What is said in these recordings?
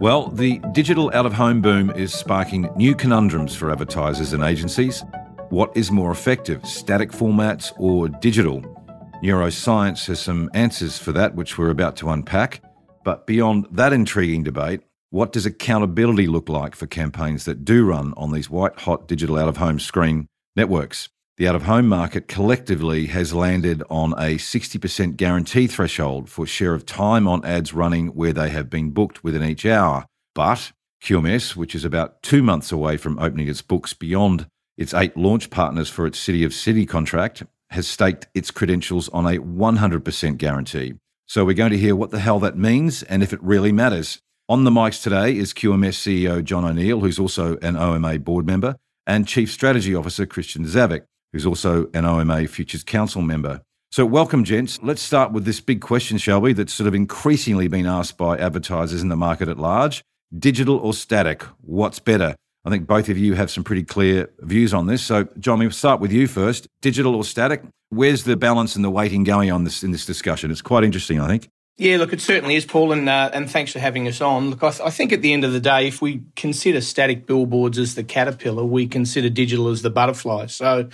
Well, the digital out of home boom is sparking new conundrums for advertisers and agencies. What is more effective, static formats or digital? Neuroscience has some answers for that, which we're about to unpack. But beyond that intriguing debate, what does accountability look like for campaigns that do run on these white hot digital out of home screen networks? The out of home market collectively has landed on a 60% guarantee threshold for share of time on ads running where they have been booked within each hour. But QMS, which is about two months away from opening its books beyond its eight launch partners for its City of Sydney contract, has staked its credentials on a 100% guarantee. So we're going to hear what the hell that means and if it really matters. On the mics today is QMS CEO John O'Neill, who's also an OMA board member, and Chief Strategy Officer Christian Zavecz who's also an OMA Futures Council member. So, welcome, gents. Let's start with this big question, shall we? That's sort of increasingly been asked by advertisers in the market at large digital or static? What's better? I think both of you have some pretty clear views on this. So, John, we'll start with you first. Digital or static? Where's the balance and the weighting going on this in this discussion? It's quite interesting, I think. Yeah, look, it certainly is, Paul, and uh, and thanks for having us on. Look, I, th- I, think at the end of the day, if we consider static billboards as the caterpillar, we consider digital as the butterfly. So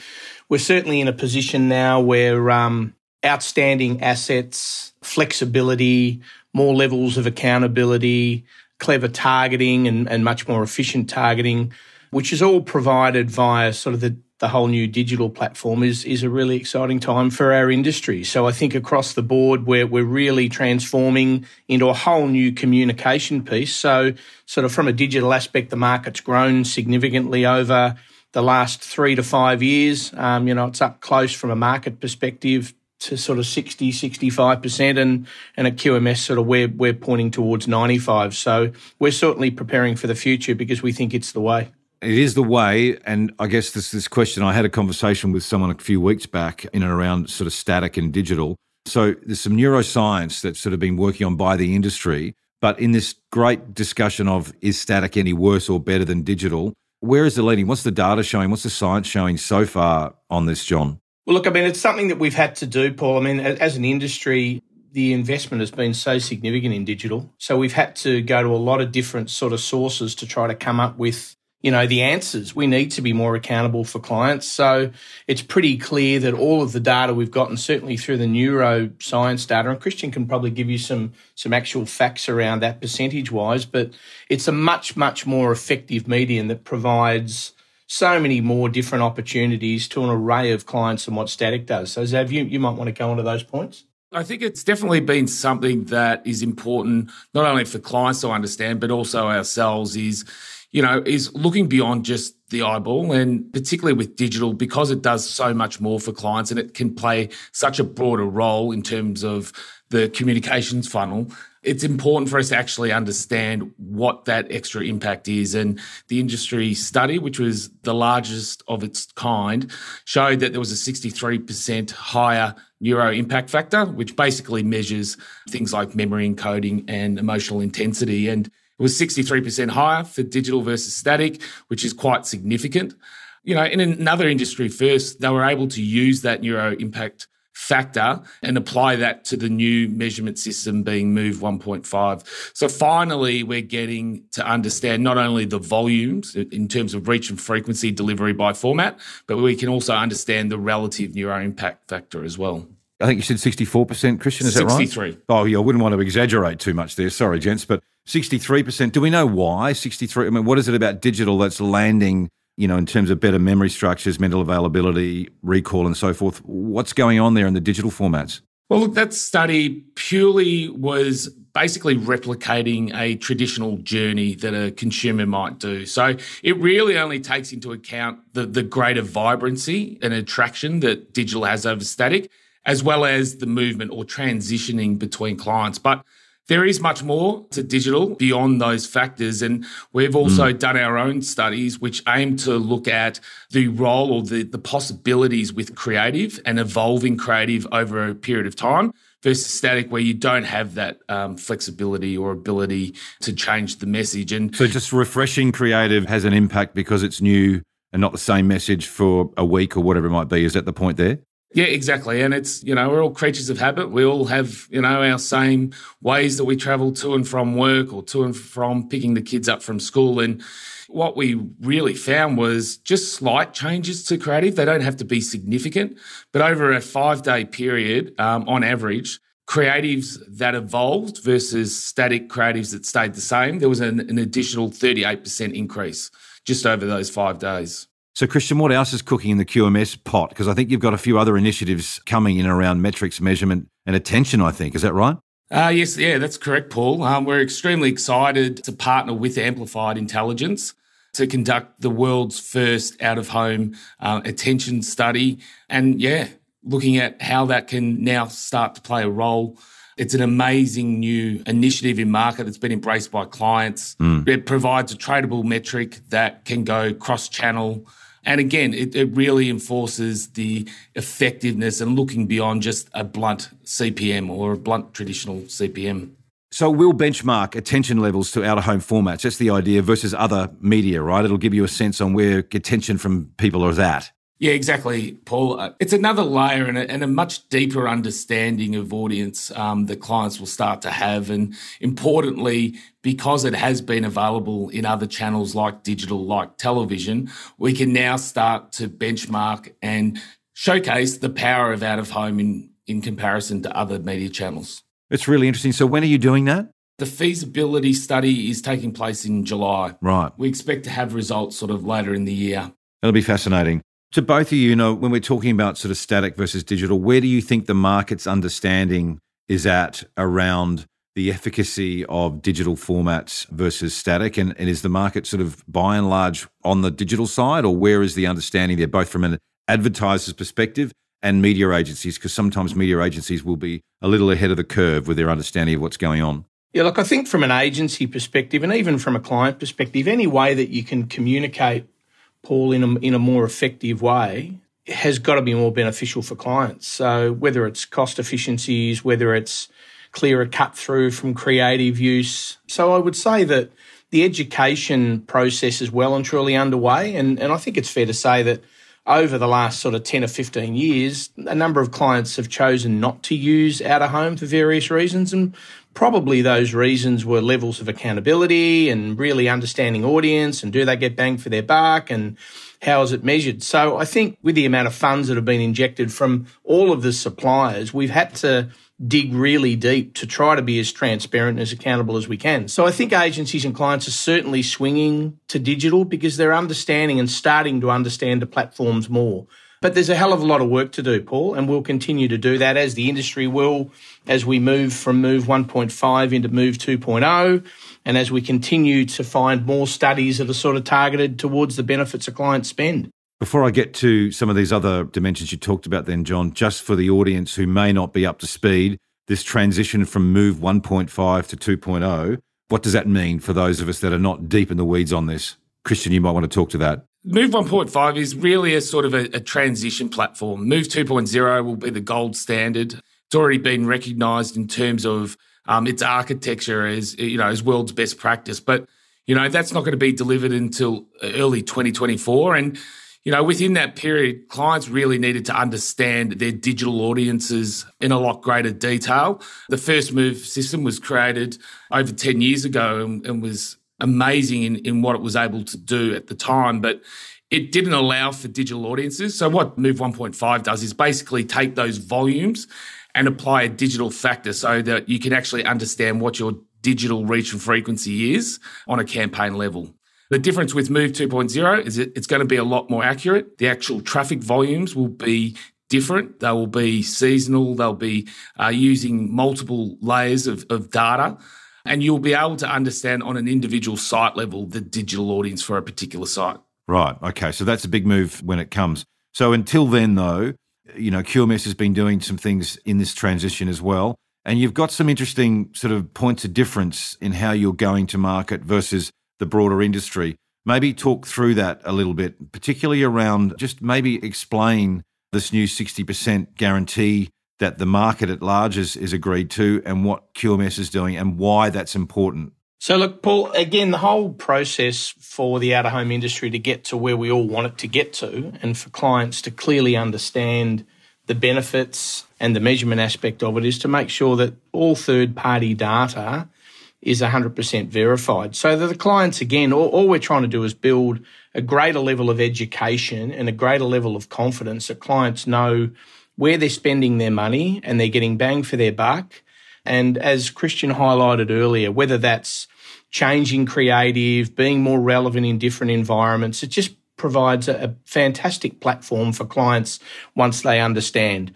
we're certainly in a position now where um, outstanding assets, flexibility, more levels of accountability, clever targeting, and, and much more efficient targeting, which is all provided via sort of the the whole new digital platform is is a really exciting time for our industry. So I think across the board we're we're really transforming into a whole new communication piece. So sort of from a digital aspect, the market's grown significantly over the last three to five years. Um, you know, it's up close from a market perspective to sort of 60, 65%. And, and at QMS, sort of we're, we're pointing towards 95. So we're certainly preparing for the future because we think it's the way. It is the way, and I guess this this question. I had a conversation with someone a few weeks back in and around sort of static and digital. So there's some neuroscience that's sort of been working on by the industry, but in this great discussion of is static any worse or better than digital, where is the leading? What's the data showing? What's the science showing so far on this, John? Well, look, I mean, it's something that we've had to do, Paul. I mean, as an industry, the investment has been so significant in digital. So we've had to go to a lot of different sort of sources to try to come up with you know, the answers. We need to be more accountable for clients. So it's pretty clear that all of the data we've gotten, certainly through the neuroscience data, and Christian can probably give you some some actual facts around that percentage wise, but it's a much, much more effective medium that provides so many more different opportunities to an array of clients than what static does. So Zav, you, you might want to go to those points. I think it's definitely been something that is important, not only for clients to understand, but also ourselves is you know, is looking beyond just the eyeball and particularly with digital because it does so much more for clients and it can play such a broader role in terms of the communications funnel. It's important for us to actually understand what that extra impact is. And the industry study, which was the largest of its kind, showed that there was a 63% higher neuro impact factor, which basically measures things like memory encoding and emotional intensity. And it was 63% higher for digital versus static, which is quite significant. You know, in another industry first, they were able to use that neuro impact factor and apply that to the new measurement system being Move 1.5. So finally, we're getting to understand not only the volumes in terms of reach and frequency delivery by format, but we can also understand the relative neuro impact factor as well. I think you said 64%, Christian, is 63. that right? 63. Oh, yeah, I wouldn't want to exaggerate too much there. Sorry, gents, but 63%. Do we know why 63? I mean, what is it about digital that's landing, you know, in terms of better memory structures, mental availability, recall, and so forth? What's going on there in the digital formats? Well, look, that study purely was basically replicating a traditional journey that a consumer might do. So it really only takes into account the, the greater vibrancy and attraction that digital has over static, as well as the movement or transitioning between clients. But there is much more to digital beyond those factors. And we've also mm. done our own studies which aim to look at the role or the, the possibilities with creative and evolving creative over a period of time versus static where you don't have that um, flexibility or ability to change the message. And so just refreshing creative has an impact because it's new and not the same message for a week or whatever it might be. Is that the point there? Yeah, exactly. And it's, you know, we're all creatures of habit. We all have, you know, our same ways that we travel to and from work or to and from picking the kids up from school. And what we really found was just slight changes to creative. They don't have to be significant, but over a five day period, um, on average, creatives that evolved versus static creatives that stayed the same, there was an, an additional 38% increase just over those five days. So, Christian, what else is cooking in the QMS pot? Because I think you've got a few other initiatives coming in around metrics, measurement, and attention, I think. Is that right? Uh, yes, yeah, that's correct, Paul. Um, we're extremely excited to partner with Amplified Intelligence to conduct the world's first out of home uh, attention study. And yeah, looking at how that can now start to play a role it's an amazing new initiative in market that's been embraced by clients. Mm. It provides a tradable metric that can go cross channel and again, it, it really enforces the effectiveness and looking beyond just a blunt CPM or a blunt traditional CPM. So we'll benchmark attention levels to out of home formats. That's the idea versus other media, right? It'll give you a sense on where attention from people is at. Yeah, exactly, Paul. Uh, it's another layer and a, and a, much deeper understanding of audience um, that clients will start to have. And importantly, because it has been available in other channels like digital, like television, we can now start to benchmark and showcase the power of out of home in, in comparison to other media channels. It's really interesting. So, when are you doing that? The feasibility study is taking place in July. Right. We expect to have results sort of later in the year. It'll be fascinating. To both of you, you know, when we're talking about sort of static versus digital, where do you think the market's understanding is at around the efficacy of digital formats versus static? And, and is the market sort of by and large on the digital side, or where is the understanding there, both from an advertiser's perspective and media agencies? Because sometimes media agencies will be a little ahead of the curve with their understanding of what's going on. Yeah, look, I think from an agency perspective and even from a client perspective, any way that you can communicate Paul, in a, in a more effective way has got to be more beneficial for clients. So whether it's cost efficiencies, whether it's clearer cut through from creative use. So I would say that the education process is well and truly underway. And, and I think it's fair to say that over the last sort of 10 or 15 years, a number of clients have chosen not to use out of home for various reasons. And probably those reasons were levels of accountability and really understanding audience and do they get bang for their buck and how is it measured? So I think with the amount of funds that have been injected from all of the suppliers, we've had to dig really deep to try to be as transparent and as accountable as we can. So I think agencies and clients are certainly swinging to digital because they're understanding and starting to understand the platforms more. But there's a hell of a lot of work to do, Paul, and we'll continue to do that as the industry will, as we move from Move 1.5 into Move 2.0, and as we continue to find more studies that are sort of targeted towards the benefits a client spend. Before I get to some of these other dimensions you talked about, then, John, just for the audience who may not be up to speed, this transition from Move 1.5 to 2.0, what does that mean for those of us that are not deep in the weeds on this? Christian, you might want to talk to that. Move 1.5 is really a sort of a, a, transition platform. Move 2.0 will be the gold standard. It's already been recognized in terms of um, its architecture as, you know, as world's best practice. But, you know, that's not going to be delivered until early 2024. And, you know, within that period, clients really needed to understand their digital audiences in a lot greater detail. The first move system was created over 10 years ago and, and was amazing in, in what it was able to do at the time, but it didn't allow for digital audiences. So what Move 1.5 does is basically take those volumes and apply a digital factor so that you can actually understand what your digital reach and frequency is on a campaign level. The difference with Move 2.0 is it's going to be a lot more accurate. The actual traffic volumes will be different. They will be seasonal. They'll be uh, using multiple layers of, of data and you'll be able to understand on an individual site level the digital audience for a particular site. Right. Okay. So that's a big move when it comes. So until then, though, you know, QMS has been doing some things in this transition as well. And you've got some interesting sort of points of difference in how you're going to market versus the broader industry. Maybe talk through that a little bit, particularly around just maybe explain this new 60% guarantee that the market at large is, is agreed to and what QMS is doing and why that's important. So, look, Paul, again, the whole process for the out of home industry to get to where we all want it to get to, and for clients to clearly understand the benefits and the measurement aspect of it, is to make sure that all third party data is 100% verified. So that the clients, again, all, all, we're trying to do is build a greater level of education and a greater level of confidence that clients know where they're spending their money and they're getting bang for their buck. And as Christian highlighted earlier, whether that's changing creative, being more relevant in different environments, it just provides a, a fantastic platform for clients once they understand.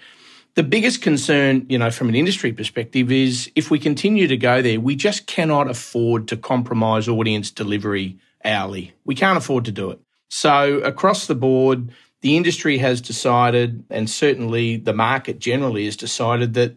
The biggest concern, you know, from an industry perspective is if we continue to go there, we just cannot afford to compromise audience delivery hourly. We can't afford to do it. So across the board, the industry has decided, and certainly the market generally has decided that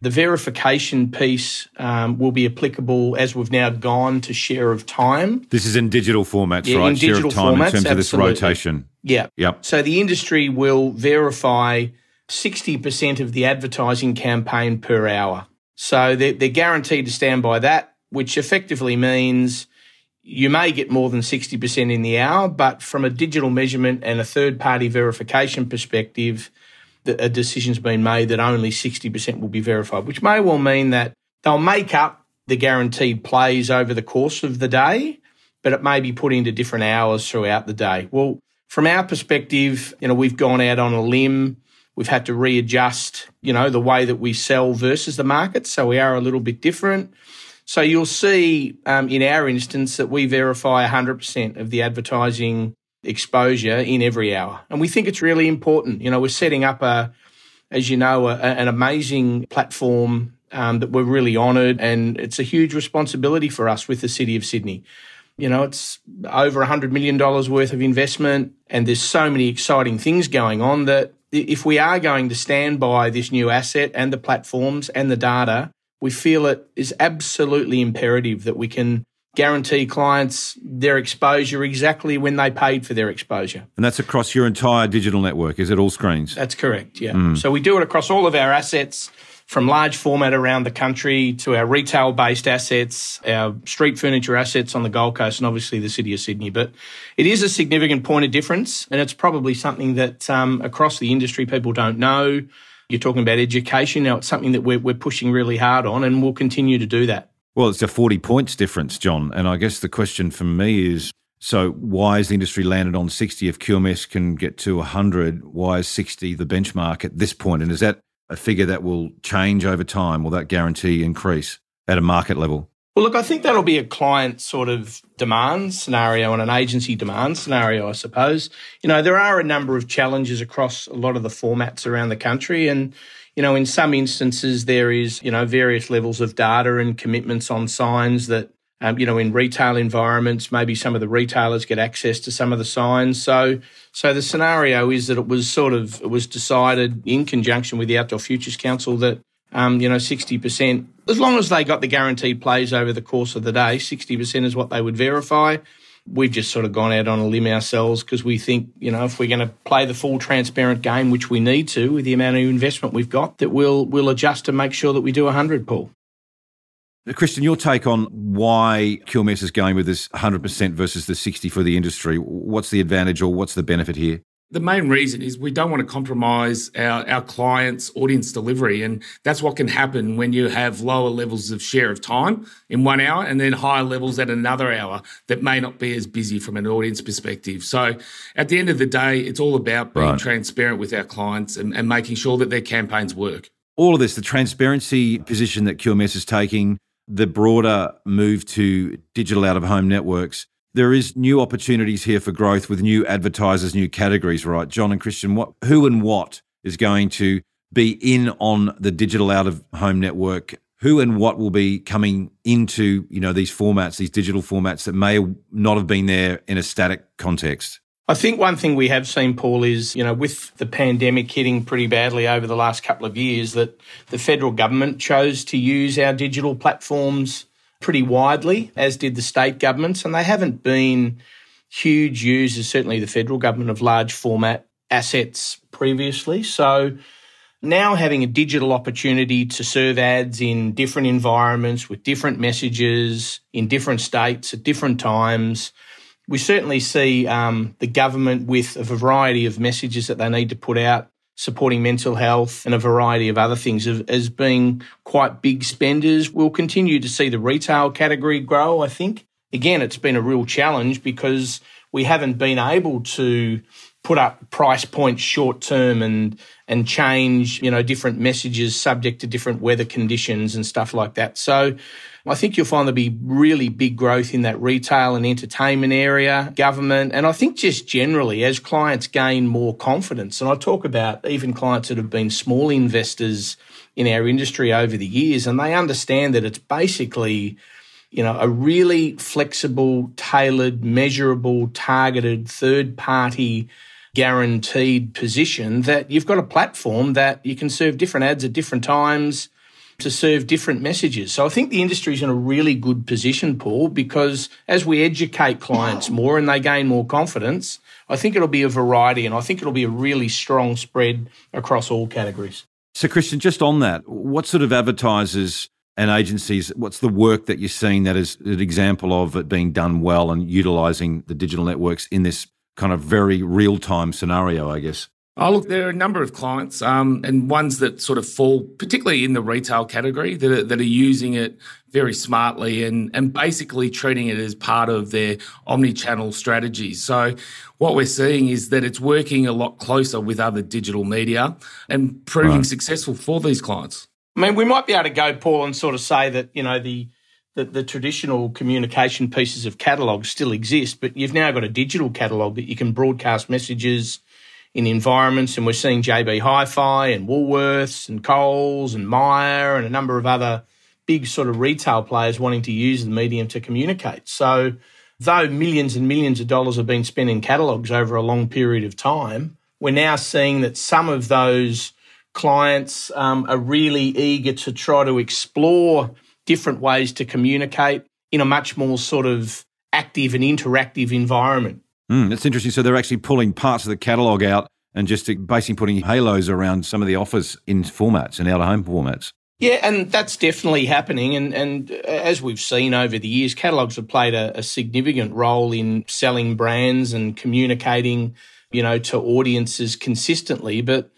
the verification piece um, will be applicable as we've now gone to share of time. This is in digital formats, yeah, right? In share digital of time formats, in terms absolutely. of this rotation. Yeah. Yep. So the industry will verify 60% of the advertising campaign per hour. So they're, they're guaranteed to stand by that, which effectively means you may get more than 60% in the hour, but from a digital measurement and a third party verification perspective, a decision's been made that only 60% will be verified, which may well mean that they'll make up the guaranteed plays over the course of the day, but it may be put into different hours throughout the day. Well, from our perspective, you know, we've gone out on a limb. We've had to readjust, you know, the way that we sell versus the market. So we are a little bit different. So you'll see um, in our instance that we verify 100% of the advertising exposure in every hour. And we think it's really important. You know, we're setting up a, as you know, a, an amazing platform um, that we're really honoured, and it's a huge responsibility for us with the City of Sydney. You know, it's over $100 million worth of investment, and there's so many exciting things going on that if we are going to stand by this new asset and the platforms and the data, we feel it is absolutely imperative that we can guarantee clients their exposure exactly when they paid for their exposure. And that's across your entire digital network, is it all screens? That's correct, yeah. Mm. So we do it across all of our assets from large format around the country to our retail based assets, our street furniture assets on the Gold Coast, and obviously the City of Sydney. But it is a significant point of difference, and it's probably something that um, across the industry people don't know. You're talking about education. Now, it's something that we're, we're pushing really hard on, and we'll continue to do that. Well, it's a 40 points difference, John. And I guess the question for me is so why is the industry landed on 60 if QMS can get to 100? Why is 60 the benchmark at this point? And is that a figure that will change over time? Will that guarantee increase at a market level? Well, look, I think that'll be a client sort of demand scenario and an agency demand scenario, I suppose. You know, there are a number of challenges across a lot of the formats around the country. And, you know, in some instances, there is, you know, various levels of data and commitments on signs that, um, you know, in retail environments, maybe some of the retailers get access to some of the signs. So, so the scenario is that it was sort of, it was decided in conjunction with the Outdoor Futures Council that, um, you know, 60%, as long as they got the guaranteed plays over the course of the day, 60% is what they would verify we've just sort of gone out on a limb ourselves because we think, you know, if we're going to play the full transparent game, which we need to with the amount of investment we've got, that we'll we'll adjust to make sure that we do 100, Paul. Uh, Christian, your take on why QMS is going with this 100% versus the 60 for the industry. What's the advantage or what's the benefit here? The main reason is we don't want to compromise our, our clients' audience delivery. And that's what can happen when you have lower levels of share of time in one hour and then higher levels at another hour that may not be as busy from an audience perspective. So at the end of the day, it's all about being right. transparent with our clients and, and making sure that their campaigns work. All of this, the transparency position that QMS is taking, the broader move to digital out of home networks, there is new opportunities here for growth with new advertisers, new categories, right? John and Christian, what, who and what is going to be in on the digital out of home network? Who and what will be coming into you know these formats, these digital formats that may not have been there in a static context? I think one thing we have seen, Paul, is, you know, with the pandemic hitting pretty badly over the last couple of years, that the federal government chose to use our digital platforms pretty widely, as did the state governments, and they haven't been huge users, certainly the federal government, of large format assets previously. So now having a digital opportunity to serve ads in different environments with different messages in different states at different times we certainly see um, the government with a variety of messages that they need to put out supporting mental health and a variety of other things as being quite big spenders. We'll continue to see the retail category grow, I think. Again, it's been a real challenge because we haven't been able to put up price points short term and and change, you know, different messages subject to different weather conditions and stuff like that. So I think you'll find there'll be really big growth in that retail and entertainment area, government, and I think just generally as clients gain more confidence. And I talk about even clients that have been small investors in our industry over the years, and they understand that it's basically you know, a really flexible, tailored, measurable, targeted, third party guaranteed position that you've got a platform that you can serve different ads at different times to serve different messages. So I think the industry is in a really good position, Paul, because as we educate clients more and they gain more confidence, I think it'll be a variety and I think it'll be a really strong spread across all categories. So, Christian, just on that, what sort of advertisers and agencies, what's the work that you're seeing that is an example of it being done well and utilizing the digital networks in this kind of very real time scenario, I guess? Oh, look, there are a number of clients um, and ones that sort of fall, particularly in the retail category, that are, that are using it very smartly and, and basically treating it as part of their omni-channel strategy. So what we're seeing is that it's working a lot closer with other digital media and proving right. successful for these clients. I mean, we might be able to go, Paul, and sort of say that, you know, the the, the traditional communication pieces of catalogs still exist, but you've now got a digital catalogue that you can broadcast messages in environments, and we're seeing JB Hi-Fi and Woolworths and Coles and Myer and a number of other big sort of retail players wanting to use the medium to communicate. So, though millions and millions of dollars have been spent in catalogues over a long period of time, we're now seeing that some of those clients um, are really eager to try to explore different ways to communicate in a much more sort of active and interactive environment. Mm, that's interesting. So they're actually pulling parts of the catalogue out and just basically putting halos around some of the offers in formats and out of home formats. Yeah, and that's definitely happening. And, and as we've seen over the years, catalogues have played a, a significant role in selling brands and communicating, you know, to audiences consistently. But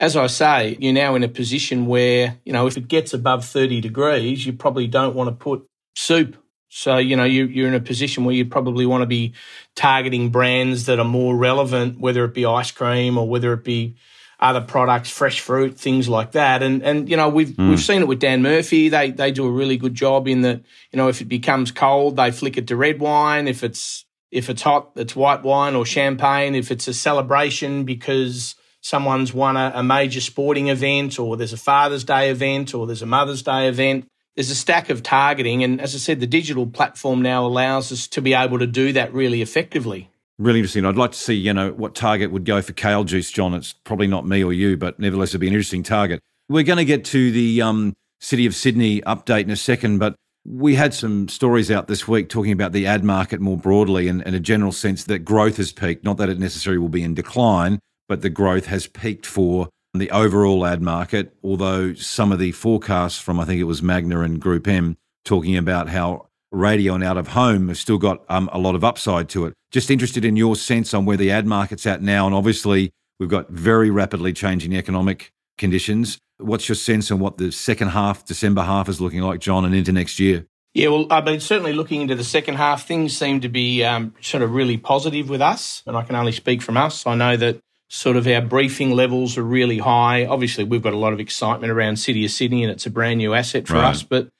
as I say, you're now in a position where, you know, if it gets above 30 degrees, you probably don't want to put soup so, you know, you, you're in a position where you probably want to be targeting brands that are more relevant, whether it be ice cream or whether it be other products, fresh fruit, things like that. And and you know we've mm. we've seen it with Dan Murphy. They they do a really good job in that. You know, if it becomes cold, they flick it to red wine. If it's if it's hot, it's white wine or champagne. If it's a celebration because someone's won a, a major sporting event, or there's a Father's Day event, or there's a Mother's Day event, there's a stack of targeting. And as I said, the digital platform now allows us to be able to do that really effectively. Really interesting. I'd like to see, you know, what target would go for kale juice, John. It's probably not me or you, but nevertheless, it'd be an interesting target. We're going to get to the um, City of Sydney update in a second, but we had some stories out this week talking about the ad market more broadly and, and a general sense that growth has peaked. Not that it necessarily will be in decline, but the growth has peaked for the overall ad market, although some of the forecasts from, I think it was Magna and Group M, talking about how radio and out of home have still got um, a lot of upside to it. Just interested in your sense on where the ad market's at now. And obviously, we've got very rapidly changing economic conditions. What's your sense on what the second half, December half, is looking like, John, and into next year? Yeah, well, I've been certainly looking into the second half. Things seem to be um, sort of really positive with us, and I can only speak from us. I know that sort of our briefing levels are really high. Obviously, we've got a lot of excitement around City of Sydney and it's a brand new asset for right. us. But,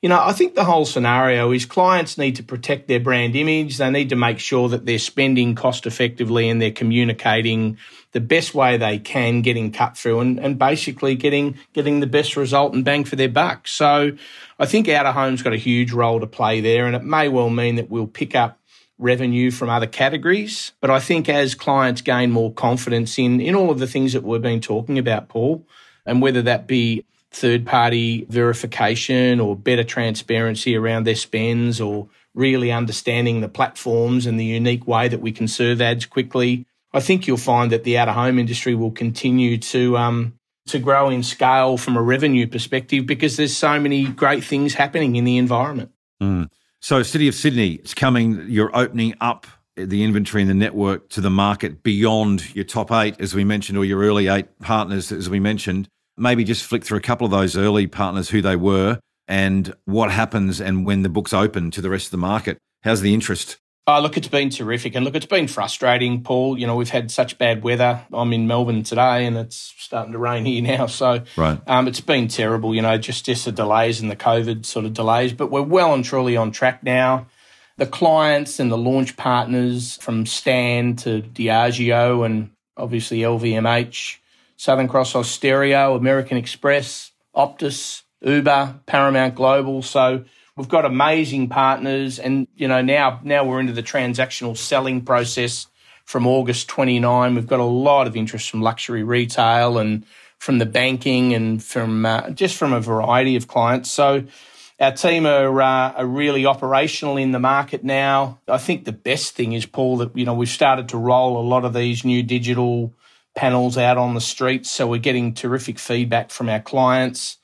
you know, I think the whole scenario is clients need to protect their brand image. They need to make sure that they're spending cost effectively and they're communicating the best way they can, getting cut through and, and basically getting getting the best result and bang for their buck. So I think out of home's got a huge role to play there and it may well mean that we'll pick up revenue from other categories. But I think as clients gain more confidence in, in all of the things that we've been talking about, Paul, and whether that be third party verification or better transparency around their spends or really understanding the platforms and the unique way that we can serve ads quickly. I think you'll find that the out of home industry will continue to um, to grow in scale from a revenue perspective because there's so many great things happening in the environment. Mm. So, City of Sydney, it's coming. You're opening up the inventory and the network to the market beyond your top eight, as we mentioned, or your early eight partners, as we mentioned. Maybe just flick through a couple of those early partners, who they were, and what happens and when the book's open to the rest of the market. How's the interest? Oh, look, it's been terrific. And look, it's been frustrating, Paul. You know, we've had such bad weather. I'm in Melbourne today and it's starting to rain here now. So right. um, it's been terrible, you know, just, just the delays and the COVID sort of delays. But we're well and truly on track now. The clients and the launch partners from Stan to Diageo and obviously LVMH, Southern Cross Austereo, American Express, Optus, Uber, Paramount Global. So We've got amazing partners, and you know now now we're into the transactional selling process from August 29. We've got a lot of interest from luxury retail and from the banking and from uh, just from a variety of clients. So our team are, uh, are really operational in the market now. I think the best thing is Paul that you know we've started to roll a lot of these new digital panels out on the streets, so we're getting terrific feedback from our clients.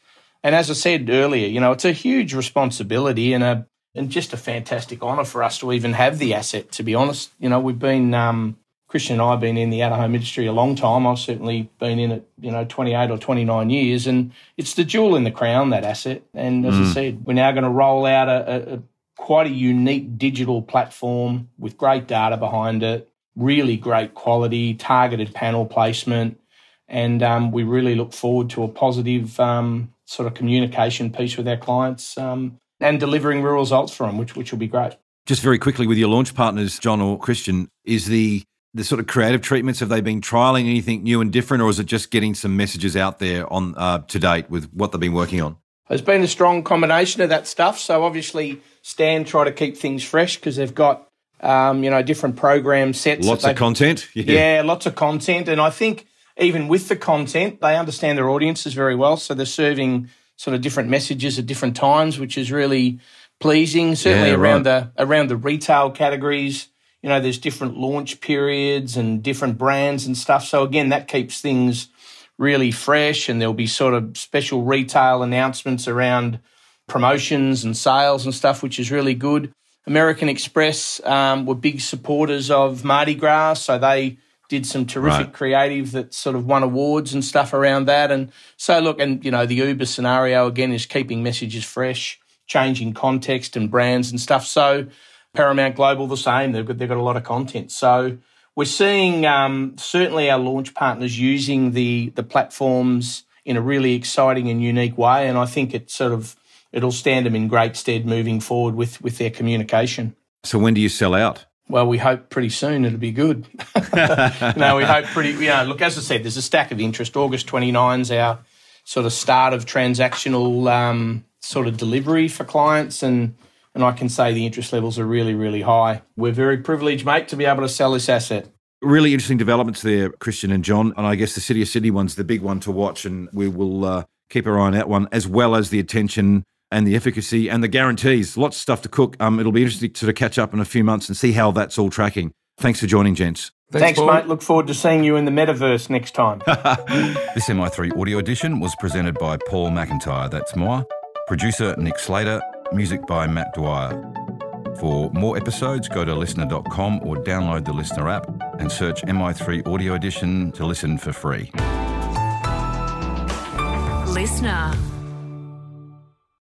And as I said earlier, you know, it's a huge responsibility and a and just a fantastic honour for us to even have the asset. To be honest, you know, we've been um, Christian and I have been in the out of home industry a long time. I've certainly been in it, you know, 28 or 29 years, and it's the jewel in the crown that asset. And as mm. I said, we're now going to roll out a, a, a quite a unique digital platform with great data behind it, really great quality, targeted panel placement, and um, we really look forward to a positive um, sort of communication piece with our clients um, and delivering real results for them, which which will be great. Just very quickly with your launch partners, John or Christian, is the the sort of creative treatments have they been trialing anything new and different, or is it just getting some messages out there on uh, to date with what they've been working on? There's been a strong combination of that stuff. So obviously, Stan try to keep things fresh because they've got um, you know different program sets. Lots of content. Yeah. yeah, lots of content, and I think even with the content, they understand their audiences very well. So they're serving sort of different messages at different times, which is really pleasing. Certainly yeah, around right. the around the retail categories, you know, there's different launch periods and different brands and stuff. So again, that keeps things really fresh, and there'll be sort of special retail announcements around promotions and sales and stuff, which is really good. American Express um, were big supporters of Mardi Gras, so they did some terrific right. creative that sort of won awards and stuff around that. And so, look, and you know, the Uber scenario again is keeping messages fresh, changing context and brands and stuff. So, Paramount Global the same. They've got they've got a lot of content. So, we're seeing um, certainly our launch partners using the the platforms in a really exciting and unique way. And I think it sort of it'll stand them in great stead moving forward with with their communication. So, when do you sell out? Well, we hope pretty soon it'll be good. no, we hope pretty. Know, look, as I said, there's a stack of interest. August 29 is our sort of start of transactional um, sort of delivery for clients, and and I can say the interest levels are really, really high. We're very privileged, mate, to be able to sell this asset. Really interesting developments there, Christian and John. And I guess the City of Sydney one's the big one to watch, and we will uh, keep our eye on that one, as well as the attention and the efficacy and the guarantees. Lots of stuff to cook. Um, it'll be interesting to catch up in a few months and see how that's all tracking. Thanks for joining, gents. Thanks, Thanks mate. Look forward to seeing you in the metaverse next time. this MI3 audio edition was presented by Paul McIntyre. That's more. Producer Nick Slater. Music by Matt Dwyer. For more episodes, go to listnr.com or download the LiSTNR app and search MI3 Audio Edition to listen for free. LiSTNR.